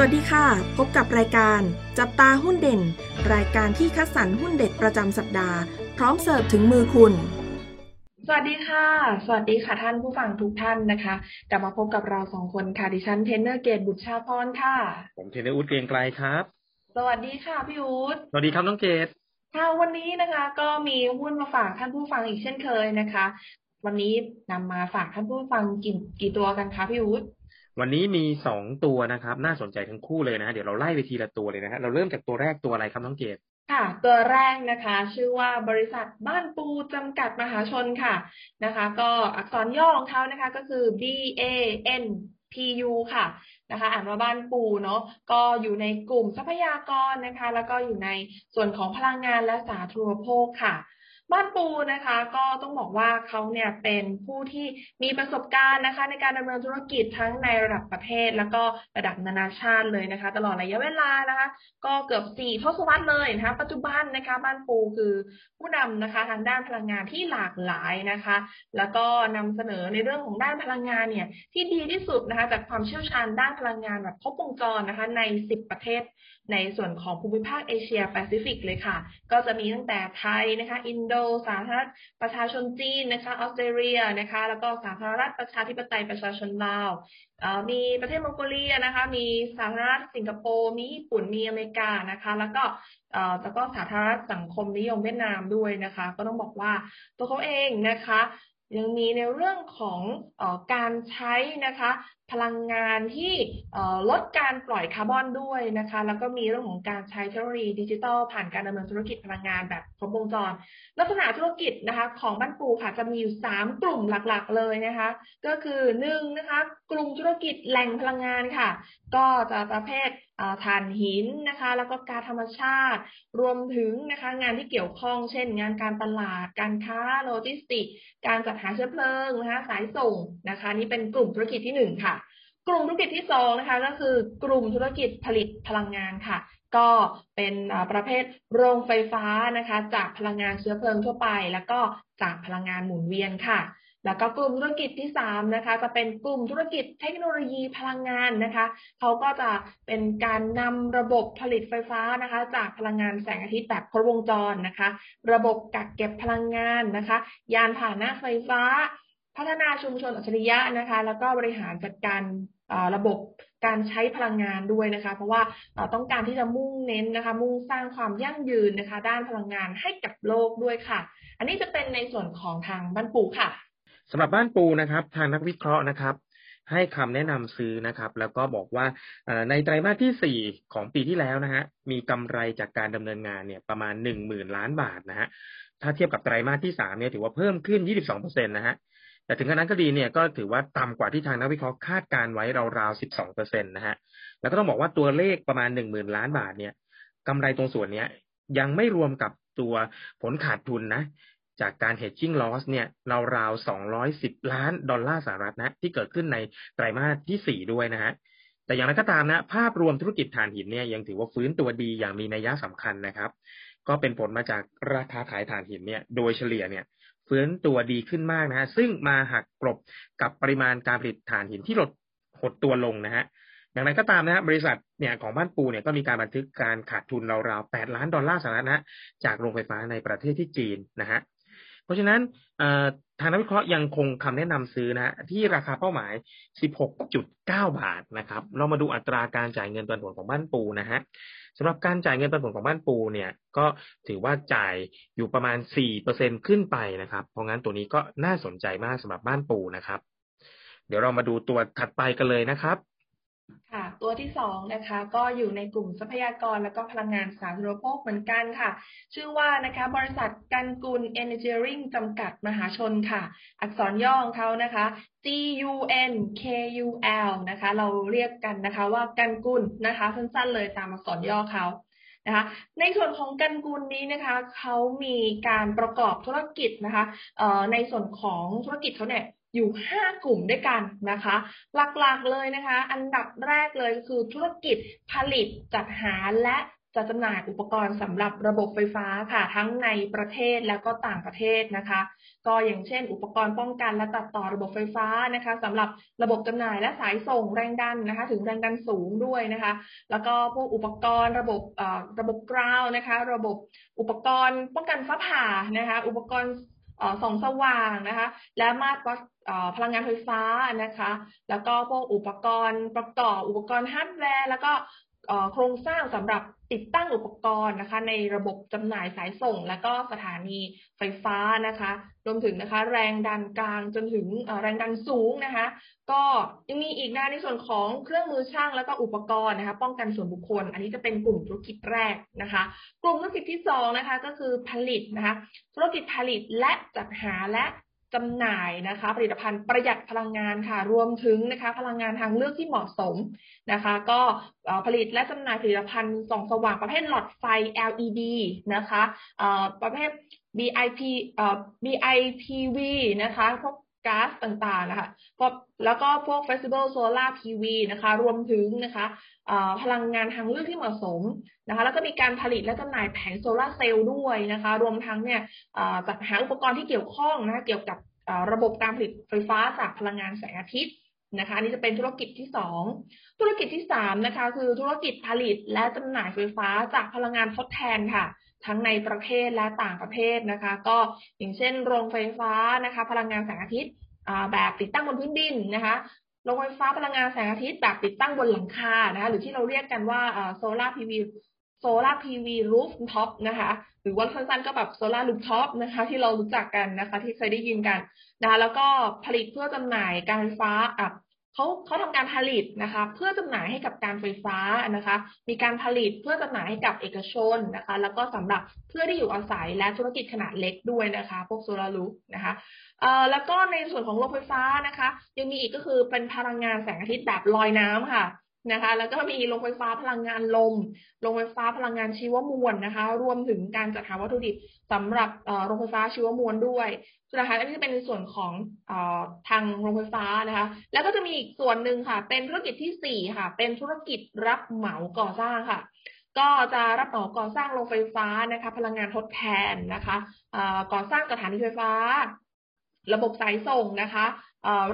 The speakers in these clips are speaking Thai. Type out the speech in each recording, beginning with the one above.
สวัสดีค่ะ พบกับรายการ จับตาหุ้นเด่น รายการที่คัดสรรหุ้นเด็ดประจำสัปดาห์ พร้อมเสิร์ฟถึงมือคุณ สวัสดีค่ะ สวัสดีค่ะท่านผู้ฟังทุกท่านนะคะกลับมาพบกับเราสองคนค่ะ ดิฉันเทนเนอร์เกตบุตรชาพรค่ะ ผมเทนเนอู๊ดเกรียงไกลครับ สวัสดีค่ะพี่อู๊ดสวัสดีครับน้องเกตค่ะวันนี้นะคะก็มีหุ้นมาฝากท่านผู้ฟังอีกเช่นเคยนะคะ วันนี้นำมาฝากท่านผู้ฟังกี่กี่ตัวกันคะพี่อู๊ด วันนี้มีสองตัวนะครับ น่าสนใจทั้งคู่เลยนะ เดี๋ยวเราไล่ไปทีละตัวเลยนะฮะเราเริ่มจากตัวแรกตัวอะไรครับน้องเกตค่ะ ตัวแรกนะคะ ชื่อว่าบริษัทบ้านปูจำกัดมหาชนค่ะนะคะ ก็อักษรย่อของเขานะคะก็คือ B A N P U ค่ะนะคะ อ่านว่าบ้านปูเนาะก็อยู่ในกลุ่มทรัพยากรนะคะ แล้วก็อยู่ในส่วนของพลังงานและสาธารณูปโภคค่ะ บ้านปูนะคะ ก็ต้องบอกว่าเขาเนี่ยเป็นผู้ที่มีประสบการณ์นะคะ ในการดำเนินธุรกิจทั้งในระดับประเทศ แล้วก็ระดับนานาชาติเลยนะคะ ตลอดระยะเวลานะคะ ก็เกือบสี่ทศวรรษเลยนะคะ ปัจจุบันนะคะ บ้านปูคือผู้นำนะคะทางด้านพลังงานที่หลากหลายนะคะ แล้วก็นำเสนอในเรื่องของด้านพลังงานเนี่ยที่ดีที่สุดนะคะ จากความเชี่ยวชาญด้านพลังงานแบบครบวงจรนะคะ ใน10ประเทศ ในส่วนของภูมิภาคเอเชียแปซิฟิกเลยค่ะ ก็จะมีตั้งแต่ไทยนะคะ อินโดสาธารณรัฐประชาชนจีนนะคะออสเตรเลียนะคะแล้วก็สาธารณรัฐประชาธิปไตยประชาชนลาวมีประเทศมองโกเลียนะคะมีสาธารณรัฐสิงคโปร์มีญี่ปุ่นมีอเมริกานะคะแล้วก็แล้วก็สาธารณรัฐสังคมนิยมเวียดนามด้วยนะคะ ก็ต้องบอกว่าตัวเขาเองนะคะยังมีในเรื่องของอการใช้นะคะ พลังงานที่ลดการปล่อยคาร์บอนด้วยนะคะ แล้วก็มีเรื่องของการใช้เทคโนโลยีดิจิทัลผ่านการดำเนินธุรกิจพลังงานแบบครบวงจร ลักษณะธุรกิจนะคะ ของบ้านปูค่ะจะมีอยู่ 3 กลุ่มหลักๆเลยนะคะ ก็คือ1นะคะกลุ่มธุรกิจแหล่งพลังงานค่ะ ก็จะประเภทถ่านหินนะคะ แล้วก็การธรรมชาติ รวมถึงนะคะงานที่เกี่ยวข้องเช่น งานการตลาด การค้าโลจิสติก การจัดหาเชื้อเพลิงนะคะสายส่งนะคะ นี่เป็นกลุ่มธุรกิจที่1ค่ะ กลุ่มธุรกิจที่2นะคะก็คือกลุ่มธุรกิจผลิตพลังงานค่ะ ก็เป็นประเภทโรงไฟฟ้านะคะ จากพลังงานเชื้อเพลิงทั่วไป แล้วก็จากพลังงานหมุนเวียนค่ะ แล้วก็กลุ่มธุรกิจที่3นะคะจะเป็นกลุ่มธุรกิจเทคโนโลยีพลังงานนะคะเขาก็จะเป็นการนำระบบผลิตไฟฟ้านะคะ จากพลังงานแสงอาทิตย์แบบครบวงจรนะคะ ระบบกักเก็บพลังงานนะคะ ยานพาหนะไฟฟ้า พัฒนาชุมชนอัจฉริยะนะคะ แล้วก็บริหารจัดการ ระบบการใช้พลังงานด้วยนะคะ เพราะว่าต้องการที่จะมุ่งเน้นนะคะ มุ่งสร้างความยั่งยืนนะคะ ด้านพลังงานให้กับโลกด้วยค่ะ อันนี้จะเป็นในส่วนของทางบ้านปูค่ะสำหรับบ้านปูนะครับ ทางนักวิเคราะห์นะครับ ให้คำแนะนำซื้อนะครับ แล้วก็บอกว่าในไตรมาสที่ 4 ของปีที่แล้วนะฮะมีกำไรจากการดำเนินงานเนี่ยประมาณ 1 0,000 ล้านบาทนะฮะถ้าเทียบกับไตรมาสที่3เนี่ยถือว่าเพิ่มขึ้น 22%นะฮะ แต่ถึงขนาดนั้นก็ดีเนี่ยก็ถือว่าต่ำกว่าที่ทางนักวิเคราะห์คาดการไว้ราวๆ 12เปอร์เซ็นตนะฮะ แล้วก็ต้องบอกว่าตัวเลขประมาณ 1 0,000 ล้านบาทเนี่ยกำไรตรงส่วนนี้ยังไม่รวมกับตัวผลขาดทุนนะ จากการ hedging loss เนี่ยราวๆ 210 ล้านดอลลาร์สหรัฐนะ ที่เกิดขึ้นในไตรมาสที่ 4 ด้วยนะฮะแต่อย่างไรก็ตามนะภาพรวมธุรกิจถ่านหินเนี่ยยังถือว่าฟื้นตัวดีอย่างมีนัยยะสำคัญนะครับ ก็เป็นผลมาจากราคาขายถ่านหินเนี่ย โดยเฉลี่ยเนี่ย ฟื้นตัวดีขึ้นมากนะฮะซึ่งมาหักกลบกับปริมาณการผลิตถ่านหินที่ลดหดตัวลงนะฮะอย่างไรก็ตามนะฮะบริษัทเนี่ยของบ้านปูเนี่ยก็มีการบันทึกการขาดทุนราวๆ8ล้านดอลลาร์สหรัฐนะจากโรงไฟฟ้าในประเทศที่จีนนะฮะ เพราะฉะนั้นทางนักวิเคราะห์ยังคงคำแนะนำซื้อนะที่ราคาเป้าหมาย 16.9 บาทนะครับ เรามาดูอัตราการจ่ายเงินปันผลของบ้านปูนะฮะสำหรับการจ่ายเงินปันผลของบ้านปูเนี่ยก็ถือว่าจ่ายอยู่ประมาณ 4%ขึ้นไปนะครับ เพราะงั้นตัวนี้ก็น่าสนใจมากสำหรับบ้านปูนะครับ เดี๋ยวเรามาดูตัวถัดไปกันเลยนะครับ ค่ะ ตัวที่สองนะคะ ก็อยู่ในกลุ่มทรัพยากรและก็พลังงานสาธารณูปโภคเหมือนกันค่ะ ชื่อว่านะคะบริษัทกันกุล Engineering จำกัดมหาชนค่ะ อักษรย่อของเขานะคะ G U N K U L นะคะ เราเรียกกันนะคะว่ากันกุลนะคะ สั้นๆเลยตามอักษรย่อเขานะคะในส่วนของกันกุลนี้นะคะเขามีการประกอบธุรกิจนะคะในส่วนของธุรกิจเขาเนี่ย อยู่ 5 กลุ่มด้วยกันนะคะ หลักๆเลยนะคะ อันดับแรกเลยคือธุรกิจผลิตจัดหาและจะจำหน่ายอุปกรณ์สำหรับระบบไฟฟ้าค่ะ ทั้งในประเทศแล้วก็ต่างประเทศนะคะ ก็อย่างเช่น อุปกรณ์ป้องกันและตัดต่อระบบไฟฟ้านะคะสำหรับระบบจำหน่ายและสายส่งแรงดันนะคะ ถึงแรงดันสูงด้วยนะคะ แล้วก็พวกอุปกรณ์ระบบระบบ ground นะคะ ระบบอุปกรณ์ป้องกันฟ้าผ่านะคะ อุปกรณ์ ส่องสว่างนะคะ และมาตรวัดพลังงานไฟฟ้านะคะ แล้วก็พวกอุปกรณ์ประกอบอุปกรณ์ฮาร์ดแวร์ แล้วก็ โครงสร้างสำหรับติดตั้งอุปกรณ์นะคะ ในระบบจำหน่ายสายส่ง และก็สถานีไฟฟ้านะคะ รวมถึงนะคะ แรงดันกลางจนถึงแรงดันสูงนะคะ ก็ยังมีอีกนะในส่วนของเครื่องมือช่างแล้วก็อุปกรณ์นะคะ ป้องกันส่วนบุคคล อันนี้จะเป็นกลุ่มธุรกิจแรกนะคะ กลุ่มธุรกิจที่สองนะคะก็คือผลิตนะคะ ธุรกิจผลิตและจัดหาและ จำหน่ายนะคะ ผลิตภัณฑ์ประหยัดพลังงานค่ะ รวมถึงนะคะ พลังงานทางเลือกที่เหมาะสมนะคะ ก็ผลิตและจำหน่ายผลิตภัณฑ์ส่องสว่างประเภทหลอดไฟ LED นะคะประเภท BIP BIPV นะคะพวก ก๊าซต่างๆนะคะแล้วก็พวก Flexible Solar PV นะคะ รวมถึงนะคะพลังงานทางเลือกที่เหมาะสมนะคะ แล้วก็มีการผลิตและจำหน่ายแผงโซลาเซลล์ด้วยนะคะ รวมทั้งเนี่ยจัดหาอุปกรณ์ที่เกี่ยวข้องนะะเกี่ยวกับระบบการผลิตไฟฟ้าจากพลังงานแสงอาทิตย์ นะคะนี่จะเป็นธุรกิจที่สองธุรกิจที่สามนะคะคือธุรกิจผลิตและจำหน่ายไฟฟ้าจากพลังงานทดแทนค่ะ ทั้งในประเทศและต่างประเทศนะคะ ก็อย่างเช่น โรงไฟฟ้านะคะ พลังงานแสงอาทิตย์แบบติดตั้งบนพื้นดินนะคะโรงไฟฟ้าพลังงานแสงอาทิตย์แบบติดตั้งบนหลังคานะคะหรือที่เราเรียกกันว่า solar PV solar PV rooftop นะคะ หรือว่าสั้นๆก็แบบ solar rooftop นะคะ ที่เรารู้จักกันนะคะ ที่เคยได้ยินกันนะคะแล้วก็ผลิตเพื่อจำหน่ายการไฟฟ้าอะเขาเขาทำการผลิตนะคะ เพื่อจำหน่ายให้กับการไฟฟ้านะคะ มีการผลิตเพื่อจำหน่ายให้กับเอกชนนะคะ แล้วก็สำหรับเพื่อที่อยู่อาศัยและธุรกิจขนาดเล็กด้วยนะคะ พวกโซลารูฟนะคะเอ่อแล้วก็ในส่วนของโรงไฟฟ้านะคะ ยังมีอีกก็คือเป็นพลังงานแสงอาทิตย์แบบลอยน้ำค่ะ นะคะ แล้วก็มีโรงไฟฟ้าพลังงานลม โรงไฟฟ้าพลังงานชีวมวลนะคะ รวมถึงการจัดหาวัตถุดิบสำหรับโรงไฟฟ้าชีวมวลด้วยนะคะอันนี้จะเป็นในส่วนของอทางโรงไฟฟ้านะคะ แล้วก็จะมีอีกส่วนหนึ่งค่ะ เป็นธุรกิจที่สี่ค่ะ เป็นธุรกิจรับเหมาก่อสร้างค่ะ ก็จะรับเหมาก่อสร้างโรงไฟฟ้านะคะ พลังงานทดแทนนะคะก่อสร้างสถานีไฟฟ้า ระบบสายส่งนะคะ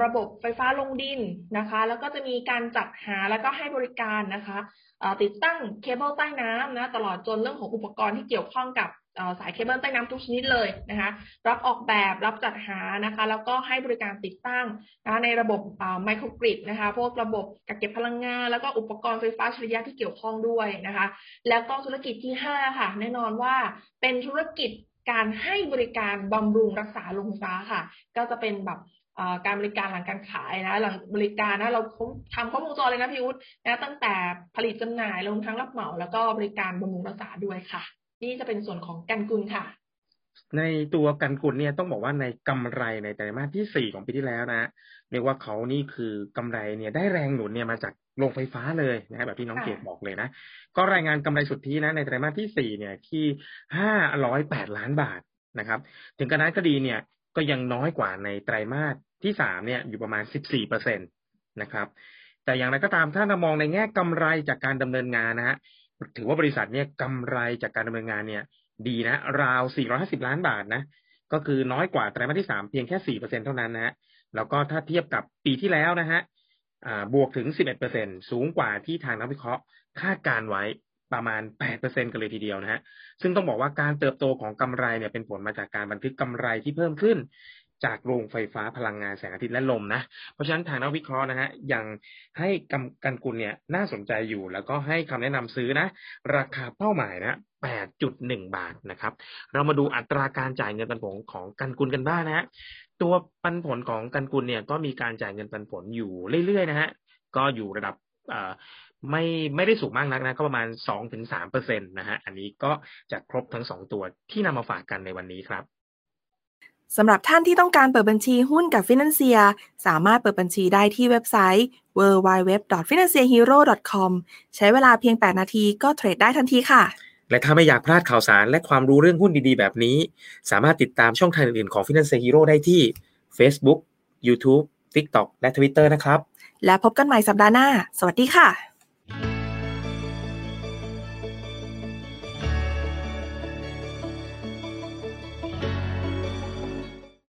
ระบบไฟฟ้าลงดินนะคะ แล้วก็จะมีการจัดหาแล้วก็ให้บริการนะคะติดตั้งเคเบิลใต้น้ำนะตลอดจนเรื่องของอุปกรณ์ที่เกี่ยวข้องกับสายเคเบิลใต้น้ำทุกชนิดเลยนะคะ รับออกแบบรับจัดหานะคะ แล้วก็ให้บริการติดตั้งนะในระบบ microgrid นะคะ พวกระบบกักเก็บพลังงาน แล้วก็อุปกรณ์ไฟฟ้าอัจฉริยะที่เกี่ยวข้องด้วยนะคะ แล้วก็ธุรกิจที่ 5 ค่ะ แน่นอนว่าเป็นธุรกิจการให้บริการบำรุงรักษาโรงไฟฟ้าค่ะ ก็จะเป็นแบบ การบริการหลังการขายนะ หลังบริการนะเราทำข้อมูลจอเลยนะพี่วุฒินะตั้งแต่ผลิตจำหน่ายลงทั้งรับเหมาแล้วก็บริการบำรุงรักษาด้วยค่ะ นี่จะเป็นส่วนของกันกุลค่ะ ในตัวกันกุลเนี่ยต้องบอกว่าในกำไรในไตรมาสที่สี่ของปีที่แล้วนะเรียกว่าเขานี่คือกำไรเนี่ยได้แรงหนุนเนี่ยมาจากโรงไฟฟ้าเลยนะแบบที่น้องเกดบอกเลยนะ ก็รายงานกำไรสุทธินะในไตรมาสที่สี่เนี่ยที่ห้าร้อยแปดล้านบาทนะครับ ถึงกระนั้นก็ดีเนี่ย ก็ยังน้อยกว่าในไตรมาสที่สามเนี่ยอยู่ประมาณสิบสี่เปอร์เซ็นตนะครับ แต่อย่างไรก็ตามถ้าเรามองในแง่กำไรจากการดำเนินงานนะฮะถือว่าบริษัทเนี่ยกำไรจากการดำเนินงานเนี่ย ดีนะ ราวสี่ร้อยห้าสิบล้านบาทนะ ก็คือน้อยกว่าไตรมาสที่สามเพียงแค่สี่เปอร์เซ็นเท่านั้นนะฮะ แล้วก็ถ้าเทียบกับปีที่แล้วนะฮะบวกถึงสิบเปอร์เซ็นสูงกว่าที่ทางนักวิเคราะห์คาดการไว้ ประมาณ 8%กันเลยทีเดียวนะฮะ ซึ่งต้องบอกว่าการเติบโตของกำไรเนี่ยเป็นผลมาจากการบันทึกกำไรที่เพิ่มขึ้นจากโรงไฟฟ้าพลังงานแสงอาทิตย์และลมนะ เพราะฉะนั้นทางนักวิเคราะห์นะฮะยังให้กำกันกุลเนี่ยน่าสนใจอยู่ แล้วก็ให้คำแนะนำซื้อนะ ราคาเป้าหมายนะ8.1 บาทนะครับ เรามาดูอัตราการจ่ายเงินปันผลของกันกุลกันบ้างนะฮะ ตัวปันผลของกันกุลเนี่ยก็มีการจ่ายเงินปันผลอยู่เรื่อยๆนะฮะ ก็อยู่ระดับ ไม่ไม่ได้สูงมากนักนะก็ประมาณสองถึงสามเปอร์เซ็นตนะฮะอันนี้ก็จะครบทั้งสองตัวที่นำมาฝากกันในวันนี้ครับสำหรับท่านที่ต้องการเปิดบัญชีหุ้นกับฟินแลนเซียสามารถเปิดบัญชีได้ที่เว็บไซต์ www.financehero.com ใช้เวลาเพียง 8 นาทีก็เทรดได้ทันทีค่ะ และถ้าไม่อยากพลาดข่าวสารและความรู้เรื่องหุ้นดีๆ แบบนี้ สามารถติดตามช่องทางอื่นๆของ Finance Hero ได้ที่ Facebook YouTube TikTok และ Twitter นะครับ และพบกันใหม่สัปดาห์หน้า สวัสดีค่ะ